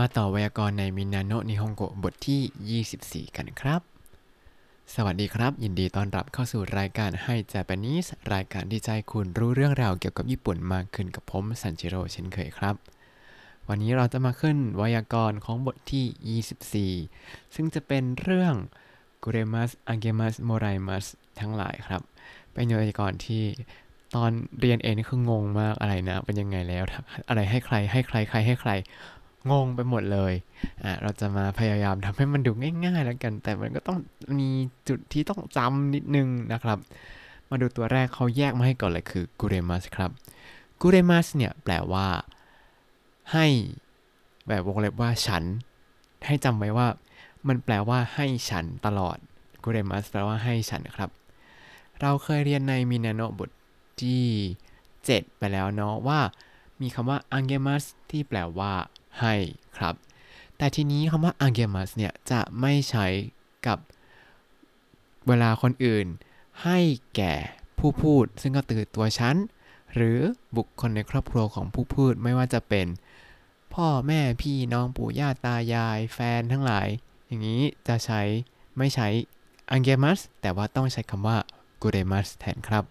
มาต่อไวยากรณ์ในมินาโนะนิฮงโกบทที่ 24 กันครับ สวัสดีครับ ยินดีต้อนรับเข้าสู่รายการให้ Japanese รายการที่ให้คุณรู้เรื่องราวเกี่ยวกับญี่ปุ่นมากขึ้นกับผมซันจิโร่เช่นเคยครับ วันนี้เราจะมาขึ้นไวยากรณ์ของบทที่ 24 ซึ่งจะเป็นเรื่องกุเรมัสอังเกมัสโมไรมัสทั้งหลายครับ เป็นไวยากรณ์ที่ตอนเรียนเองนี่คืองงมากอะไรนะ เป็นยังไงแล้ว อะไรให้ใครให้ใครใครให้ใคร งงไปหมดเลยอะเราจะมาพยายามทำให้มันดูง่ายๆแล้วกัน แต่มันก็ต้องมีจุดที่ต้องจำนิดนึงนะครับ มาดูตัวแรกเขาแยกมาให้ก่อนเลยคือกูเรมัสครับกูเรมัสเนี่ยแปลว่า ให้แบบวงเล็บว่าฉัน ให้จำไว้ว่า มันแปลว่าให้ฉันตลอดกูเรมัสแปลว่าให้ฉันครับ เราเคยเรียนในมินาโนบทที่ 7 ไปแล้วเนาะว่ามีคำว่าอังเกมัสที่แปลว่า ให้ครับ แต่ทีนี้คำว่าอังเกมัสเนี่ยจะไม่ใช้กับเวลาคนอื่น ให้แก่ผู้พูด ซึ่งก็ตือตัวฉัน หรือบุคคลในครอบครัวของผู้พูดไม่ว่าจะเป็น พ่อแม่พี่น้องปู่ย่าตายาย แฟนทั้งหลาย อย่างนี้จะใช้ไม่ใช้อังเกมัสแต่ว่าต้องใช้คำว่ากูเรมัสแทนครับ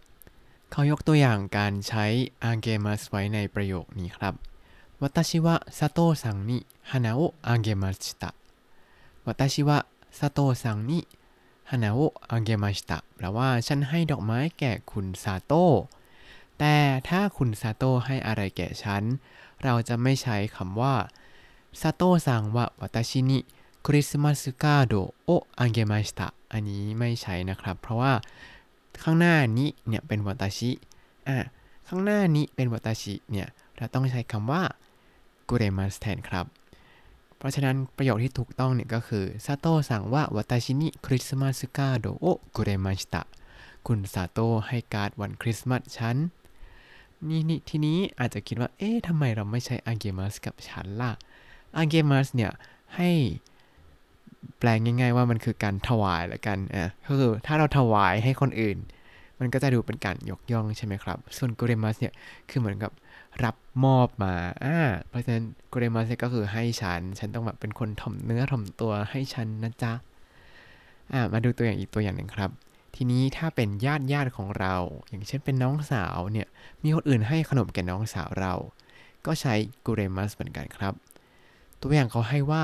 เขายกตัวอย่างการใช้อังเกมัสไว้ในประโยคนี้ครับ 私は佐藤さんに花をあげました。私は佐藤さんに花をあげましたแปลว่าฉันให้ดอกไม้แก่คุณซาโต้แต่ถ้าคุณซาโต้ให้อะไรแก่ฉัน เราจะไม่ใช้คำว่าซาโต้ซังว่า私にคริสต์มาสการ์โดโอあげましたอันนี้ไม่ใช้นะครับ เพราะว่าข้างหน้านี้เนี่ยเป็นวัตชิอ่ะข้างหน้านี้เป็นวัตชิเนี่ยเราต้องใช้คำว่า くれます แทนครับ เพราะฉะนั้นประโยคที่ถูกต้องเนี่ยก็คือ佐藤さんは私にクリスマスカードをくれました คุณซาโต้ให้การ์ดวันคริสต์มาสฉันนี่นี่ทีนี้อาจจะคิดว่า เอ๊ะทำไมเราไม่ใช้อาเกมัสกับฉันล่ะอาเกมัสเนี่ยให้แปลงง่ายๆว่ามันคือการถวายละกันอะก็คือถ้าเราถวายให้คนอื่น มันก็จะดูเป็นการยกย่องใช่ไหมครับ ส่วนกุเรมัสเนี่ยคือเหมือนกับ รับมอบมาอ่าเพราะฉะนั้นกุเรมาเซก็คือให้ฉัน ฉันต้องแบบเป็นคนถ่อมเนื้อถ่อมตัวให้ฉันนะจ๊ะอ่ามาดูตัวอย่างอีกตัวอย่างหนึ่งครับ ทีนี้ถ้าเป็นญาติญาติของเรา อย่างเช่นเป็นน้องสาวเนี่ย มีคนอื่นให้ขนมแก่น้องสาวเรา ก็ใช้くれます เหมือนกันครับ ตัวอย่างเขาให้ว่า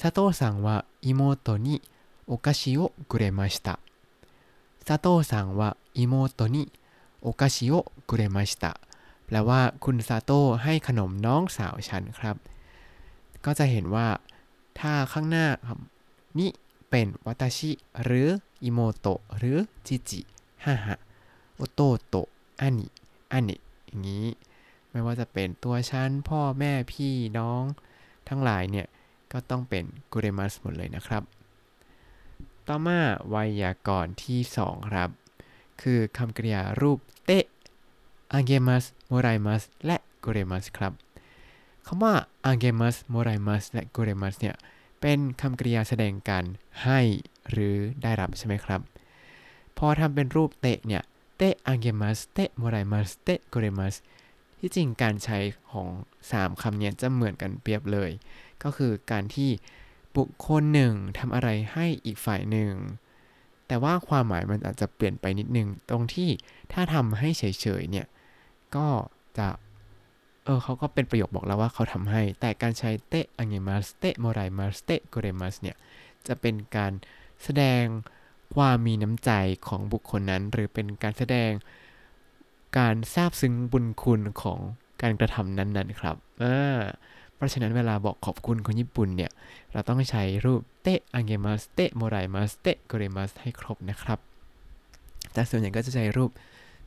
佐藤さんは妹にお菓子をくれました。佐藤さんは妹にお菓子をくれました แปลว่าคุณซาโต้ให้ขนมน้องสาวฉันครับ ก็จะเห็นว่า ถ้าข้างหน้าครับนี่เป็นวัตชิหรืออิโมโตะหรือจิจิฮ่าฮะโอโตโตะอันิอันิอย่างนี้ ไม่ว่าจะเป็นตัวฉัน พ่อแม่พี่น้อง ทั้งหลายเนี่ย ก็ต้องเป็นกุเรมัสหมดเลยนะครับ ต่อมาไวยากรณ์ที่ 2 ครับ คือคำกริยารูปเตะ อาเกมัสโมไรมัสและกุเรมัสครับคำว่าอาเกมัสโมไรมัสและกุเรมัสเนี่ยเป็นคำกริยาแสดงการให้หรือได้รับใช่ไหมครับ พอทำเป็นรูปเตะเนี่ยเตะอาเกมัสเตะโมไรมัสเตะกุเรมัสที่จริงการใช้ของ 3คำนี้จะเหมือนกันเปรียบเลย ก็คือการที่บุคคลหนึ่งทำอะไรให้อีกฝ่ายหนึ่ง แต่ว่าความหมายมันอาจจะเปลี่ยนไปนิดนึง ตรงที่ถ้าทำให้เฉยๆเนี่ย ก็จะเออเขาก็เป็นประโยคบอกแล้วว่าเขาทำให้ แต่การใช้เตะอังเกมัสเตะโมไรมัสเตะโกเรมัสเนี่ยจะเป็นการแสดงความมีน้ำใจของบุคคลนั้น หรือเป็นการแสดงการซาบซึ้งบุญคุณของการกระทำนั้นๆครับอ่าเพราะฉะนั้นเวลาบอกขอบคุณคนญี่ปุ่นเนี่ย เราต้องใช้รูปเตะอังเกมัสเตะโมไรมัสเตะโกเรมัสให้ครบนะครับ แต่ส่วนใหญ่ก็จะใช้รูป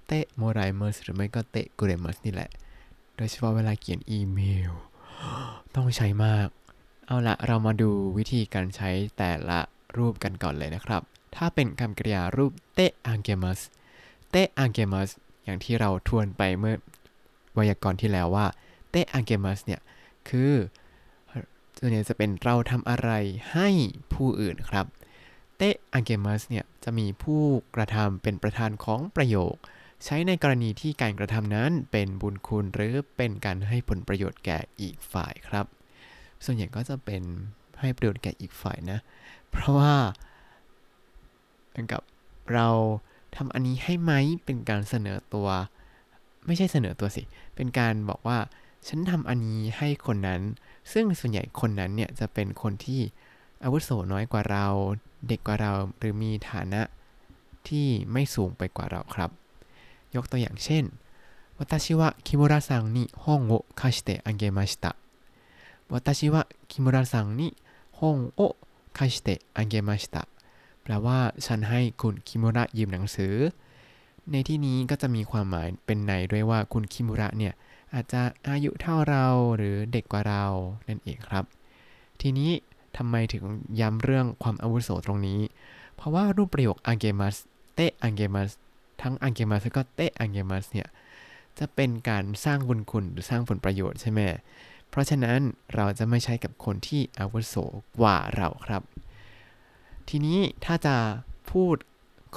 เตะโมไรเมอร์สหรือไม่ก็เตะกูเรมัสนี่แหละ โดยเฉพาะเวลาเขียนอีเมล ต้องใช้มาก เอาละเรามาดูวิธีการใช้แต่ละรูปกันก่อนเลยนะครับ ถ้าเป็นคำกริยารูปเตะอังเกมัสเตะอังเกมัสอย่างที่เราทวนไปเมื่อไวยากรณ์ที่แล้วว่าเตะอังเกมัสเนี่ยคือส่วนใหญ่จะเป็นเราทำอะไรให้ผู้อื่นครับ เตะอังเกมัสเนี่ยจะมีผู้กระทำเป็นประธานของประโยค ใช้ในกรณีที่การกระทำนั้นเป็นบุญคุณหรือเป็นการให้ผลประโยชน์แก่อีกฝ่ายครับ ส่วนใหญ่ก็จะเป็นให้ประโยชน์แก่อีกฝ่ายนะ เพราะว่าเหมือนกับเราทำอันนี้ให้ไหมเป็นการเสนอตัว ไม่ใช่เสนอตัวสิ เป็นการบอกว่าฉันทำอันนี้ให้คนนั้น ซึ่งส่วนใหญ่คนนั้นเนี่ยจะเป็นคนที่อาวุโสน้อยกว่าเรา เด็กกว่าเราหรือมีฐานะที่ไม่สูงไปกว่าเราครับ ยกตัวอย่างเช่น私は木村さんに本を貸してあげました私は木村さんに本を貸してあげましたแปลว่าฉันให้คุณคิมุระยืมหนังสือ ในที่นี้ก็จะมีความหมายเป็นในด้วยว่าคุณคิมุระเนี่ยอาจจะอายุเท่าเราหรือเด็กกว่าเรานั่นเองครับ ทีนี้ทำไมถึงย้ำเรื่องความอาวุโสตรงนี้ เพราะว่ารูปประโยคอังเกมัสเตะอังเกมัส ทั้งอังเกมัสแล้วก็เตะอังเกมัสเนี่ยจะเป็นการสร้างบุญคุณหรือสร้างผลประโยชน์ใช่ไหมเพราะฉะนั้นเราจะไม่ใช้กับคนที่อาวุโสกว่าเราครับ ทีนี้ถ้าจะพูด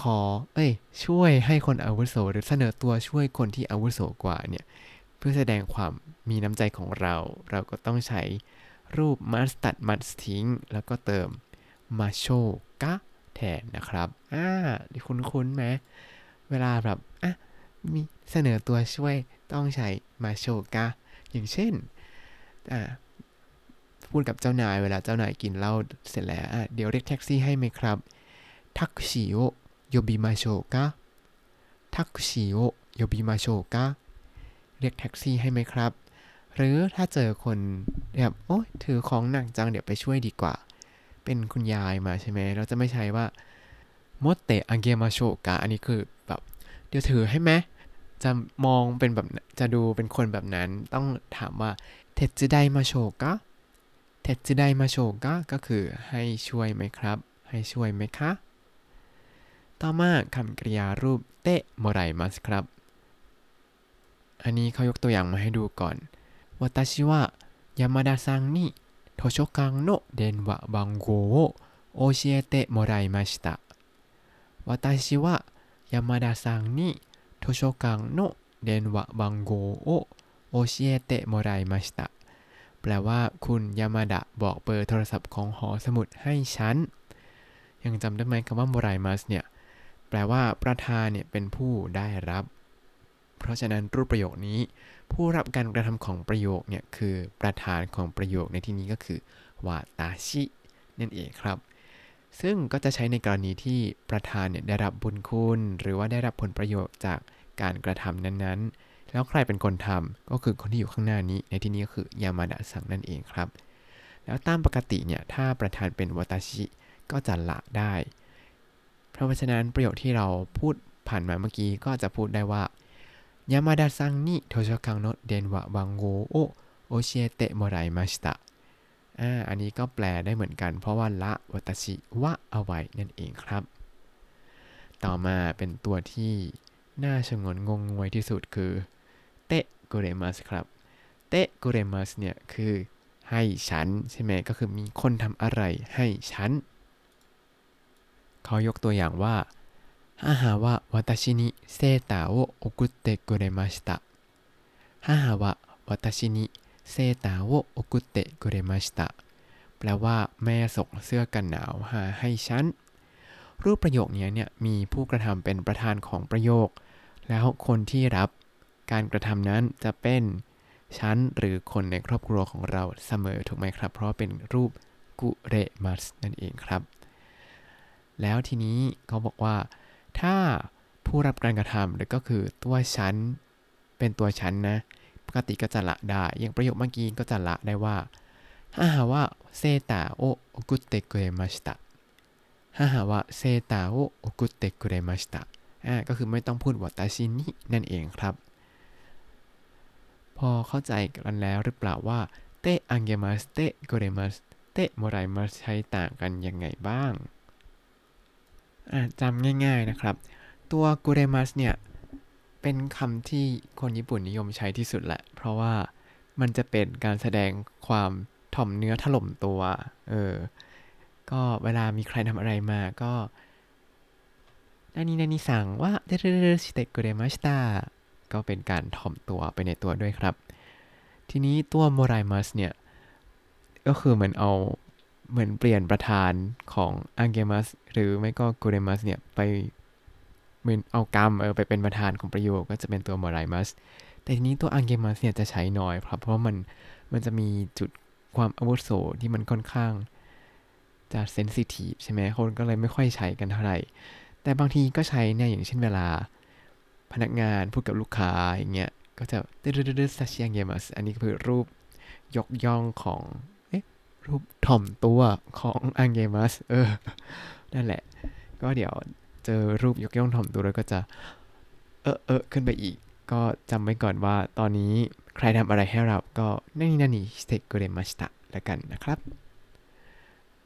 ขอ เอ้ย ช่วยให้คนอาวุโสหรือเสนอตัวช่วยคนที่อาวุโสกว่าเนี่ย เพื่อแสดงความมีน้ำใจของเรา เราก็ต้องใช้รูปมัสตัดมัสทิ้ง แล้วก็เติมมาโชกะแทนนะครับ อ่า คุ้นๆไหม เวลาแบบอะมีเสนอตัวช่วยต้องใช้มาโชกะอย่างเช่นอ่าพูดกับเจ้านายเวลาเจ้านายกินเหล้าเสร็จแล้วอะเดี๋ยวเรียกแท็กซี่ให้ไหมครับทักซี่โอโยบิมาโชกะทักซี่โอโยบิมาโชกะเรียกแท็กซี่ให้ไหมครับ หรือถ้าเจอคนแบบโอ้ยถือของหนักจังเดี๋ยวไปช่วยดีกว่า เป็นคุณยายมาใช่ไหมเราจะไม่ใช้ว่า มดเตะอังเกมาโชกะอันนี้คือแบบเดี๋ยวถือให้ไหมจะมองเป็นแบบจะดูเป็นคนแบบนั้น ต้องถามว่าเทจิไดมาโชกะเทจิไดมาโชกะก็คือให้ช่วยไหมครับ ให้ช่วยไหมคะ ต่อมาคำกริยารูปเตะโมไรมัสครับ อันนี้เขายกตัวอย่างมาให้ดูก่อน私 วัตชิวะยามาดาซังนิโทโชกังแปลว่าคุณยามาดะบอกเบอร์โทรศัพท์ของหอสมุดให้ฉัน ยังจำได้ไหมคำว่าโมไรมัสเนี่ยแปลว่าประธานเนี่ยเป็นผู้ได้รับ เพราะฉะนั้นรูปประโยคนี้ ผู้รับการกระทำของประโยคเนี่ยคือประธานของประโยคในที่นี้ก็คือวาตาชินั่นเองครับ ซึ่งก็จะใช้ในกรณีที่ประธานเนี่ยได้รับบุญคุณ หรือว่าได้รับผลประโยชน์จากการกระทำนั้นๆ แล้วใครเป็นคนทำก็คือคนที่อยู่ข้างหน้านี้ ในที่นี้ก็คือยามาดะสังนั่นเองครับ แล้วตามปกติเนี่ยถ้าประธานเป็นวาตาชิก็จะละได้ เพราะฉะนั้นประโยคที่เราพูดผ่านมาเมื่อกี้ก็จะพูดได้ว่ายามาดะซังนี่โทชคังโนเดนวะบังโกโอโอเชเตะโมไรมาชิตะ อ่าอันนี้ก็แปลได้เหมือนกัน เพราะว่าละวาตาชิวะเอาไว้นั่นเองครับ ต่อมาเป็นตัวที่น่าชงนงงงวยที่สุดคือเตะกุเรมัสครับเตะกุเรมัสเนี่ยคือให้ฉันใช่ไหมก็คือมีคนทำอะไรให้ฉัน เขายกตัวอย่างว่า母は私にセーターを送ってくれました母は私に เซตาโวโอกุเตกุเรมาชตะแปลว่าแม่ส่งเสื้อกันหนาวหาให้ฉัน รูปประโยคนี้เนี่ยมีผู้กระทำเป็นประธานของประโยค แล้วคนที่รับการกระทำนั้นจะเป็นฉันหรือคนในครอบครัวของเราเสมอถูกไหมครับ เพราะเป็นรูปกุเรมัสนั่นเองครับ แล้วทีนี้เขาบอกว่า ถ้าผู้รับการกระทำหรือก็คือตัวฉันเป็นตัวฉันนะ ปกติก็จะละได้ อย่างประโยคเมื่อกี้ก็จะละได้ว่าถ้าหาว่าเซตาโอโอกุเตกุเรมาชิตะถ้าหาว่าเซตาโอโอกุเตกุเรมาชิตะก็คือไม่ต้องพูดว่าตาชินินั่นเองครับ พอเข้าใจกันแล้วหรือเปล่าว่าเตอังเกมาสเตกุเรมาสเตโมไรมาใช้ต่างกันยังไงบ้างจำง่ายๆนะครับ ตัวกุเรมาสเนี่ย เป็นคำที่คนญี่ปุ่นนิยมใช้ที่สุดแหละ เพราะว่ามันจะเป็นการแสดงความถ่อมเนื้อถล่มตัว เออ ก็เวลามีใครทำอะไรมาก็นานินานิสั่งว่าเดเรชิเตกุเรมาสตาก็เป็นการถ่อมตัวไปในตัวด้วยครับ ทีนี้ตัวโมไรมัสเนี่ย ก็คือเหมือนเอาเหมือนเปลี่ยนประธานของอังเกมัสหรือไม่ก็กูเรมัสเนี่ย ไป เหมือนเอากรรมเออไปเป็นประธานของประโยคก็จะเป็นตัวมอไรมัสแต่ทีนี้ตัวอังเกมัสเนี่ยจะใช้น้อยครับเพราะมันมันจะมีจุดความอาวุโสที่มันค่อนข้างจะเซนซิทีฟใช่ไหมคนก็เลยไม่ค่อยใช้กันเท่าไหร่ แต่บางทีก็ใช้เนี่ยอย่างเช่นเวลา พนักงานพูดกับลูกค้าอย่างเงี้ยก็จะเดืดดืดซัชยังเกมัสอันนี้คือรูปยกย่องของเอ๊ะรูปถ่อมตัวของอังเกมัสเออนั่นแหละ ก็เดี๋ยว เจอรูปยกย่องถ่อมตัวแล้วก็จะ เออเออขึ้นไปอีก ก็จำไว้ก่อนว่าตอนนี้ใครทำอะไรให้เราก็นั่นนี่นั่นนี่สเต็กุเรมาชิตะแล้วกันนะครับ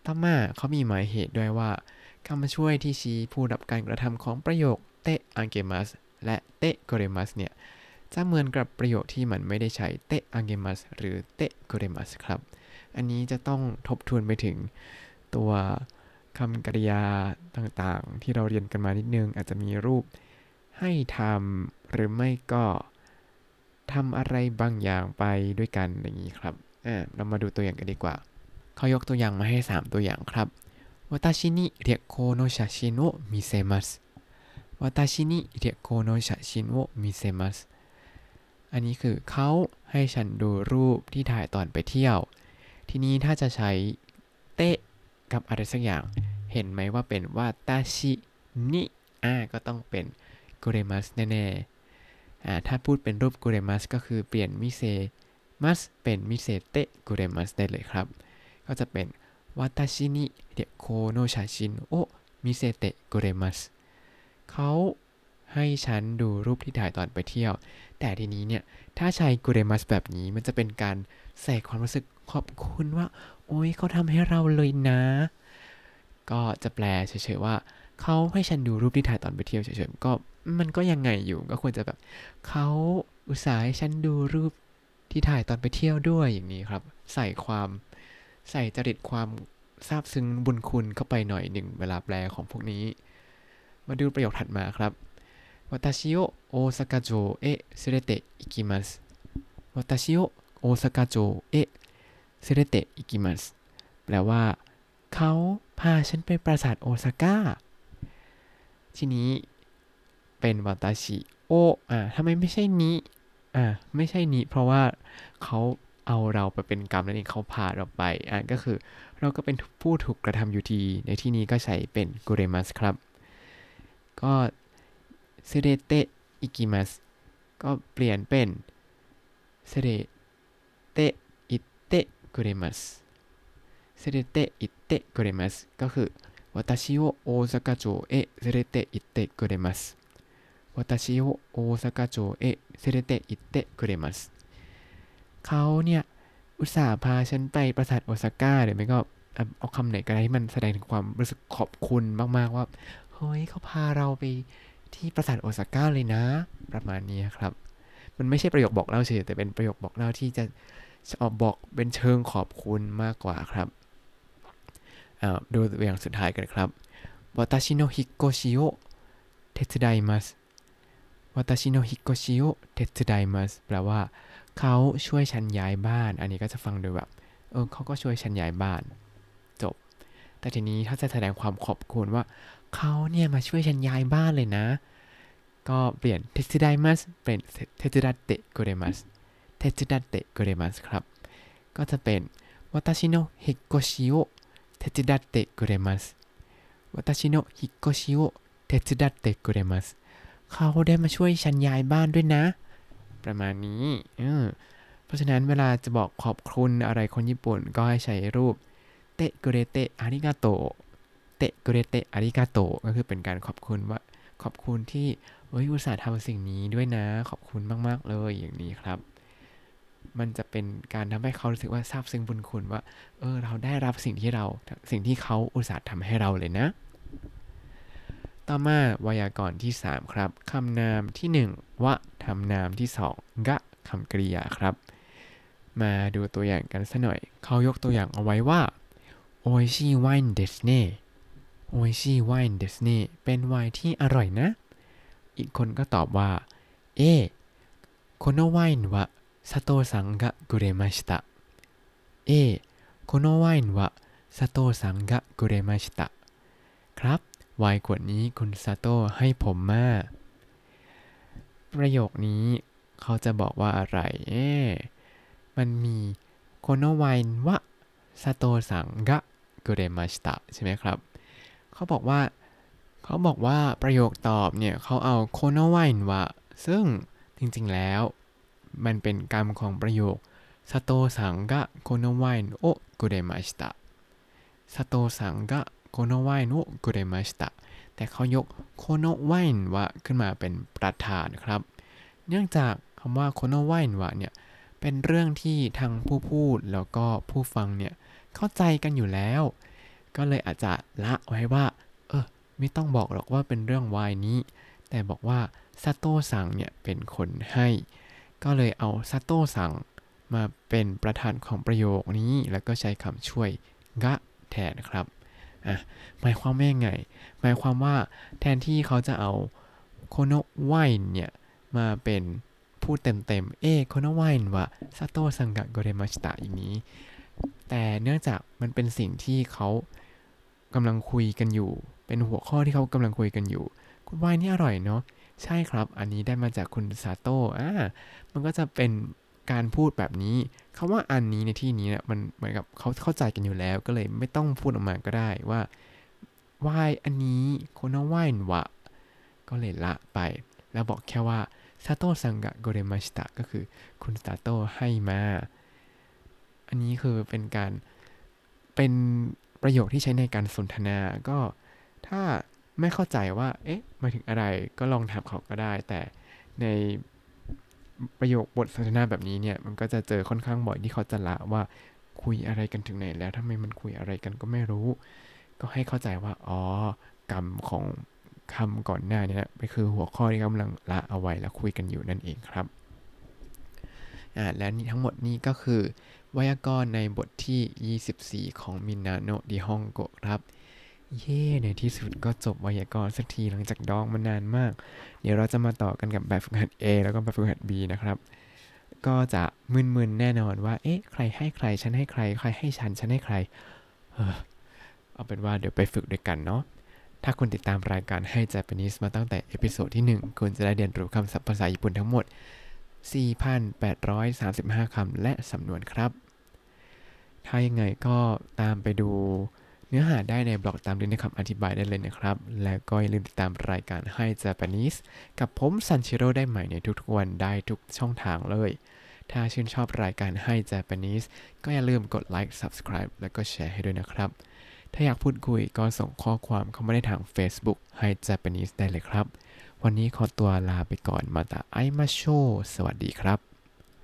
ต่อมาเขามีหมายเหตุด้วยว่าคำมาช่วยที่ชี้ผู้รับการกระทำของประโยคเตะอังเกมัสและเตะกเรมัสเนี่ยจะเหมือนกับประโยคที่มันไม่ได้ใช้เตะอังเกมัสหรือเตะกเรมัสครับ อันนี้จะต้องทบทวนไปถึงตัว คำกริยาต่างๆ ที่เราเรียนกันมานิดนึง อาจจะมีรูปให้ทำหรือไม่ก็ทำอะไรบางอย่างไปด้วยกันอย่างนี้ครับเรามาดูตัวอย่างกันดีกว่า เขายกตัวอย่างมาให้ 3 ตัวอย่างครับวัตชินิเรียกโคโนชาชินโอมิเซมัสวัตชินิเรียโคโนชาชินโอมิเซมัสอันนี้คือเขาให้ฉันดูรูปที่ถ่ายตอนไปเที่ยว ทีนี้ถ้าจะใช้เตะกับอะไรสักอย่าง เห็นไหมว่าเป็นว่าตาชินิอ่าก็ต้องเป็นกุเรมัสแน่ๆอ่าถ้าพูดเป็นรูปกุเรมัสก็คือเปลี่ยนมิเซมัสเป็นมิเซเตะกุเรมัสได้เลยครับ ก็จะเป็นวาตาชินิเดโคโนชาชินโอมิเซเตะกุเรมัสเขาให้ฉันดูรูปที่ถ่ายตอนไปเที่ยว แต่ทีนี้เนี่ย ถ้าใช้กุเรมัสแบบนี้มันจะเป็นการใส่ความรู้สึกขอบคุณว่า โอ้ยเขาทำให้เราเลยนะ ก็จะแปลเฉยๆว่าเขาให้ฉันดูรูปที่ถ่ายตอนไปเที่ยวเฉยๆก็มันก็ยังไงอยู่ก็ควรจะแบบเขาอุตส่าห์ให้ฉันดูรูปที่ถ่ายตอนไปเที่ยวด้วยอย่างนี้ครับ ใส่ความใส่จริตความซาบซึ้งบุญคุณเข้าไปหน่อยหนึ่งเวลาแปลของพวกนี้ มาดูประโยคถัดมาครับ私を大阪城へ連れて行きます。私を大阪城へ連れて行きます แปลว่า เขาพาฉันไปปราสาทโอซาก้า ทีนี้เป็นวาตาชิโออ่าทำไมไม่ใช่นี้อ่าไม่ใช่นี้ เพราะว่าเขาเอาเราไปเป็นกรรมนั่นเองเขาพาเราไปอ่าก็คือเราก็เป็นผู้ถูกกระทำอยู่ดีในที่นี้ก็ใช้เป็นกุเรมัสครับ ก็เซเรเตอิกิมัสก็เปลี่ยนเป็นเซเรเตอิเตกุเรมัส 連れて行ってくれます ก็คือ 私を大阪城へ連れて行ってくれます เขาเนี่ย อุตส่าห์พาฉันไปปราสาทโอซาก้าหรือไม่ก็เอาคำไหนก็ได้ที่มันแสดงถึงความรู้สึกขอบคุณมากๆว่า เฮ้ยเขาพาเราไปที่ปราสาทโอซาก้าเลยนะ ประมาณนี้ครับ มันไม่ใช่ประโยคบอกเล่าเฉยแต่เป็นประโยคบอกเล่าที่จะออกบอกเป็นเชิงขอบคุณมากกว่าครับ ดูตัวอย่างสุดท้ายกันครับวาตาชิโนฮิโกชิโอเしを手伝いますแปลว่าเขาช่วยฉันย้ายบ้าน อันนี้ก็จะฟังดูแบบเออเขาก็ช่วยฉันย้ายบ้านจบ แต่ทีนี้ถ้าจะแสดงความขอบคุณว่าเขาเนี่ยมาช่วยฉันย้ายบ้านเลยนะ ก็เปลี่ยนเทสไดมัสเป็น 手伝ってくれます。手伝ってくれます ครับ ก็จะเป็นวาตาชิโนฮิโกชิโอ 手伝ってくれます私の引っ越しを手伝ってくれますเขาได้มาช่วยฉันย้ายบ้านด้วยนะ ประมาณนี้เออเพราะฉะนั้นเวลาจะบอกขอบคุณอะไรคนญี่ปุ่นก็ให้ใช้รูปเตะกุเรเตะอาริกาโตเตะกุเรเตะอาริกาโตก็คือเป็นการขอบคุณว่าขอบคุณที่เอ้ยอุตส่าห์ทำสิ่งนี้ด้วยนะ ขอบคุณมากๆเลยอย่างนี้ครับ มันจะเป็นการทำให้เขารู้สึกว่าซาบซึ้งบุญคุณว่า เออ เราได้รับสิ่งที่เรา สิ่งที่เขาอุตส่าห์ทำให้เราเลยนะ ต่อมาไวยากรณ์ที่ 3 ครับคำนามที่ 1 วะทำนามที่ 2 กะคำกริยาครับ มาดูตัวอย่างกันสัหน่อย เขายกตัวอย่างเอาไว้ว่าโอชิไวน์เดสเน่โอชิไวน์เดสเน่เป็นไวน์ที่อร่อยนะ อีกคนก็ตอบว่า เอโคโนไว น์วะซาโตะซังกะกุเรมาชิตะเอ このワインは佐藤さんがくれましたครับไวน์ขวดนี้คุณซาโต้ให้ผมมา ประโยคนี้เขาจะบอกว่าอะไร เอ๊ะมันมีโคโนไวน์วะซาโตะสังกะกุเรมาชิตะใช่ไหมครับ เขาบอกว่า เขาบอกว่าประโยคตอบเนี่ยเขาเอาโคโนไวน์วะซึ่งจริงๆแล้ว มันเป็นกรรมของประโยคซาโตสังกะโคโนไวน์โอกุเรมาชิตะซาโตสังกะโคโนไวน์โอกุเรมาชิตะแต่เขายกโคโนไวน์วะขึ้นมาเป็นประธานครับ เนื่องจากคำว่าโคโนไวน์วะเนี่ยเป็นเรื่องที่ทางผู้พูดแล้วก็ผู้ฟังเนี่ยเข้าใจกันอยู่แล้ว ก็เลยอาจจะละไว้ว่า เออไม่ต้องบอกหรอกว่าเป็นเรื่องวายนี้ แต่บอกว่าซาโต้สั่งเนี่ยเป็นคนให้ ก็เลยเอาซาโต้สั่งมาเป็นประธานของประโยคนี้ แล้วก็ใช้คำช่วยกะแทนครับอะหมายความว่ายังไง หมายความว่าแทนที่เขาจะเอาโคโนไวน์เนี่ย มาเป็นพูดเต็มๆ เอโคโนไวน์วะซาโตะซังกะโกเรมาชิตะอย่างนี้ แต่เนื่องจากมันเป็นสิ่งที่เขากำลังคุยกันอยู่ เป็นหัวข้อที่เขากำลังคุยกันอยู่ คุณไวน์นี่อร่อยเนาะ ใช่ครับ อันนี้ได้มาจากคุณซาโตะอ่ามันก็จะเป็นการพูดแบบนี้คาว่าอันนี้ในที่นี้เนี่ยมันเหมือนกับเขาเข้าใจกันอยู่แล้ว ก็เลยไม่ต้องพูดออกมาก็ได้ว่าไวน์อันนี้โคโนไวน์วะ ก็เลยละไป แล้วบอกแค่ว่าซาโตะซังกะโกเรมาชิตะก็คือคุณซาโตะให้มา อันนี้คือเป็นการเป็นประโยคที่ใช้ในการสนทนา ก็ถ้า ไม่เข้าใจว่า เอ๊ะมาถึงอะไรก็ลองถามเขาก็ได้ แต่ในประโยคบทสนทนาแบบนี้เนี่ย มันก็จะเจอค่อนข้างบ่อยที่เขาจะละว่าคุยอะไรกันถึงไหนแล้วทำไมมันคุยอะไรกันก็ไม่รู้ ก็ให้เข้าใจว่า อ๋อ กรรมของคำก่อนหน้านี้นะไปคือหัวข้อที่กำลังละเอาไว้แล้วคุยกันอยู่นั่นเองครับอ่าและนี่ทั้งหมดนี้ก็คือ ไวยากรณ์ในบทที่ 24 ของมินาโนะดิฮองโกะครับ เย่ในที่สุดก็จบไวยากรณ์สักทีหลังจากดองมานานมาก เดี๋ยวเราจะมาต่อกันกับแบบฝึกหัด A แล้วก็แบบฝึกหัด B นะครับ ก็จะมึนๆแน่นอนว่า เอ๊ะ ใครให้ใคร ฉันให้ใคร ใครให้ฉัน ฉันให้ใคร เออเอาเป็นว่าเดี๋ยวไปฝึกด้วยกันเนาะ ถ้าคุณติดตามรายการให้ Japanese มาตั้งแต่เอพิโซดที่ 1 คุณจะได้เรียนรู้คำศัพท์ภาษาญี่ปุ่นทั้งหมด 4,835คำและสำนวนครับ ถ้ายังไงก็ตามไปดู เนื้อหาได้ในบล็อกตามลิงก์ในคำอธิบายได้เลยนะครับ และก็อย่าลืมติดตามรายการให้ Japanese กับผมซันชิโร่ได้ใหม่ในทุกๆวันได้ทุกช่องทางเลย ถ้าชื่นชอบรายการให้ Japanese ก็อย่าลืมกดไลค์ subscribe แล้วก็แชร์ให้ด้วยนะครับ ถ้าอยากพูดคุยก็ส่งข้อความเข้ามาได้ทาง Facebook ให้ Japanese ได้เลยครับ วันนี้ขอตัวลาไปก่อนมาตาไอมาโช สวัสดีครับ